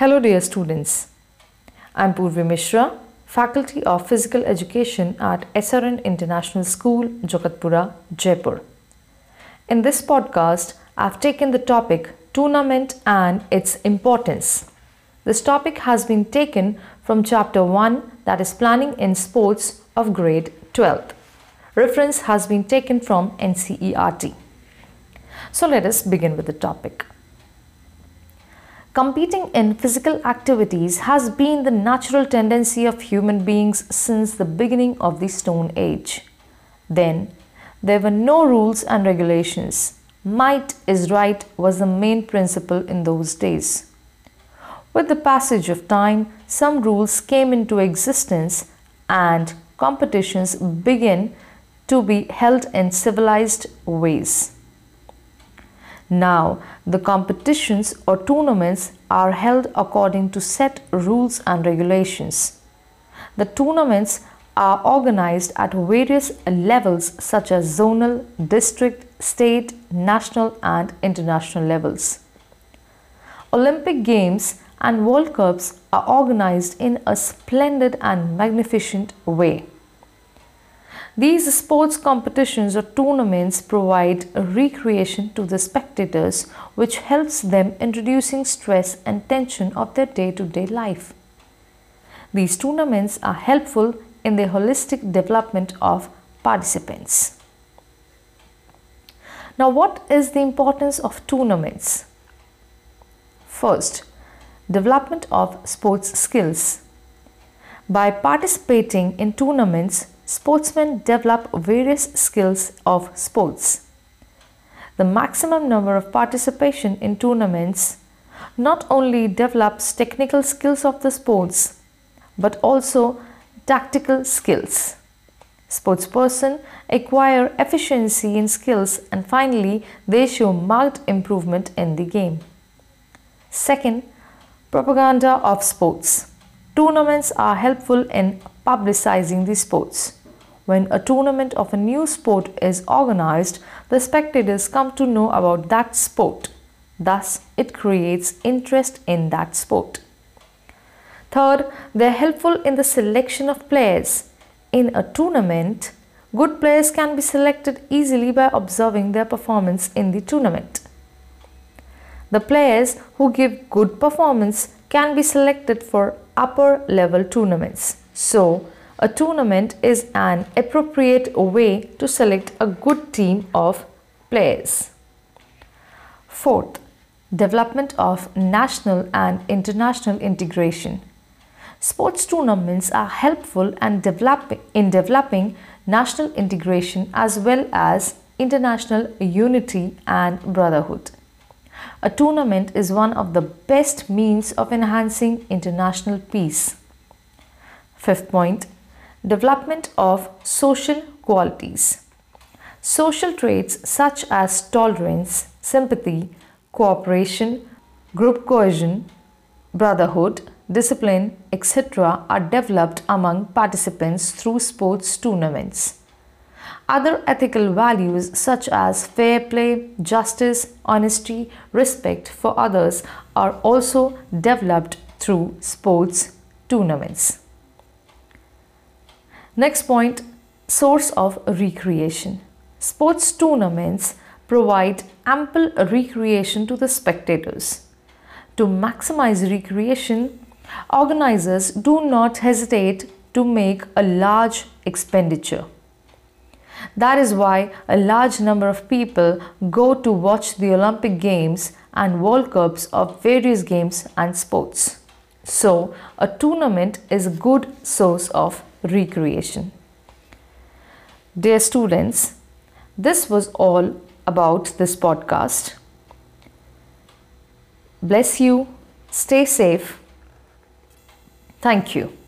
Hello, dear students. I'm Purvi Mishra, Faculty of Physical Education at SRN International School, Jagatpura, Jaipur. In this podcast, I've taken the topic tournament and its importance. This topic has been taken from chapter 1 that is planning in sports of grade 12th. Reference has been taken from NCERT. So let us begin with the topic. Competing in physical activities has been the natural tendency of human beings since the beginning of the Stone Age. Then, there were no rules and regulations. Might is right was the main principle in those days. With the passage of time, some rules came into existence and competitions began to be held in civilized ways. Now, the competitions or tournaments are held according to set rules and regulations. The tournaments are organized at various levels such as zonal, district, state, national, and international levels. Olympic Games and World Cups are organized in a splendid and magnificent way. These sports competitions or tournaments provide a recreation to the spectators which helps them in reducing stress and tension of their day-to-day life. These tournaments are helpful in the holistic development of participants. Now what is the importance of tournaments? First, development of sports skills. By participating in tournaments, sportsmen develop various skills of sports. The maximum number of participation in tournaments not only develops technical skills of the sports but also tactical skills. Sportsperson acquire efficiency in skills and finally they show marked improvement in the game. Second, propaganda of sports. Tournaments are helpful in publicizing the sports. When a tournament of a new sport is organized, the spectators come to know about that sport. Thus, it creates interest in that sport. Third, they are helpful in the selection of players. In a tournament, good players can be selected easily by observing their performance in the tournament. The players who give good performance can be selected for upper level tournaments. So, a tournament is an appropriate way to select a good team of players. Fourth, development of national and international integration. Sports tournaments are helpful and develop, in developing national integration as well as international unity and brotherhood. A tournament is one of the best means of enhancing international peace. Fifth point Development of social qualities. Social traits such as tolerance, sympathy, cooperation, group cohesion, brotherhood, discipline, etc. are developed among participants through sports tournaments. Other ethical values such as fair play, justice, honesty, respect for others are also developed through sports tournaments. Next point source of recreation. Sports tournaments provide ample recreation to the spectators. To maximize recreation, organizers do not hesitate to make a large expenditure. That is why a large number of people go to watch the Olympic Games and World Cups of various games and sports. So, a tournament is a good source of recreation. Dear students, this was all about this podcast. Bless you, stay safe. Thank you.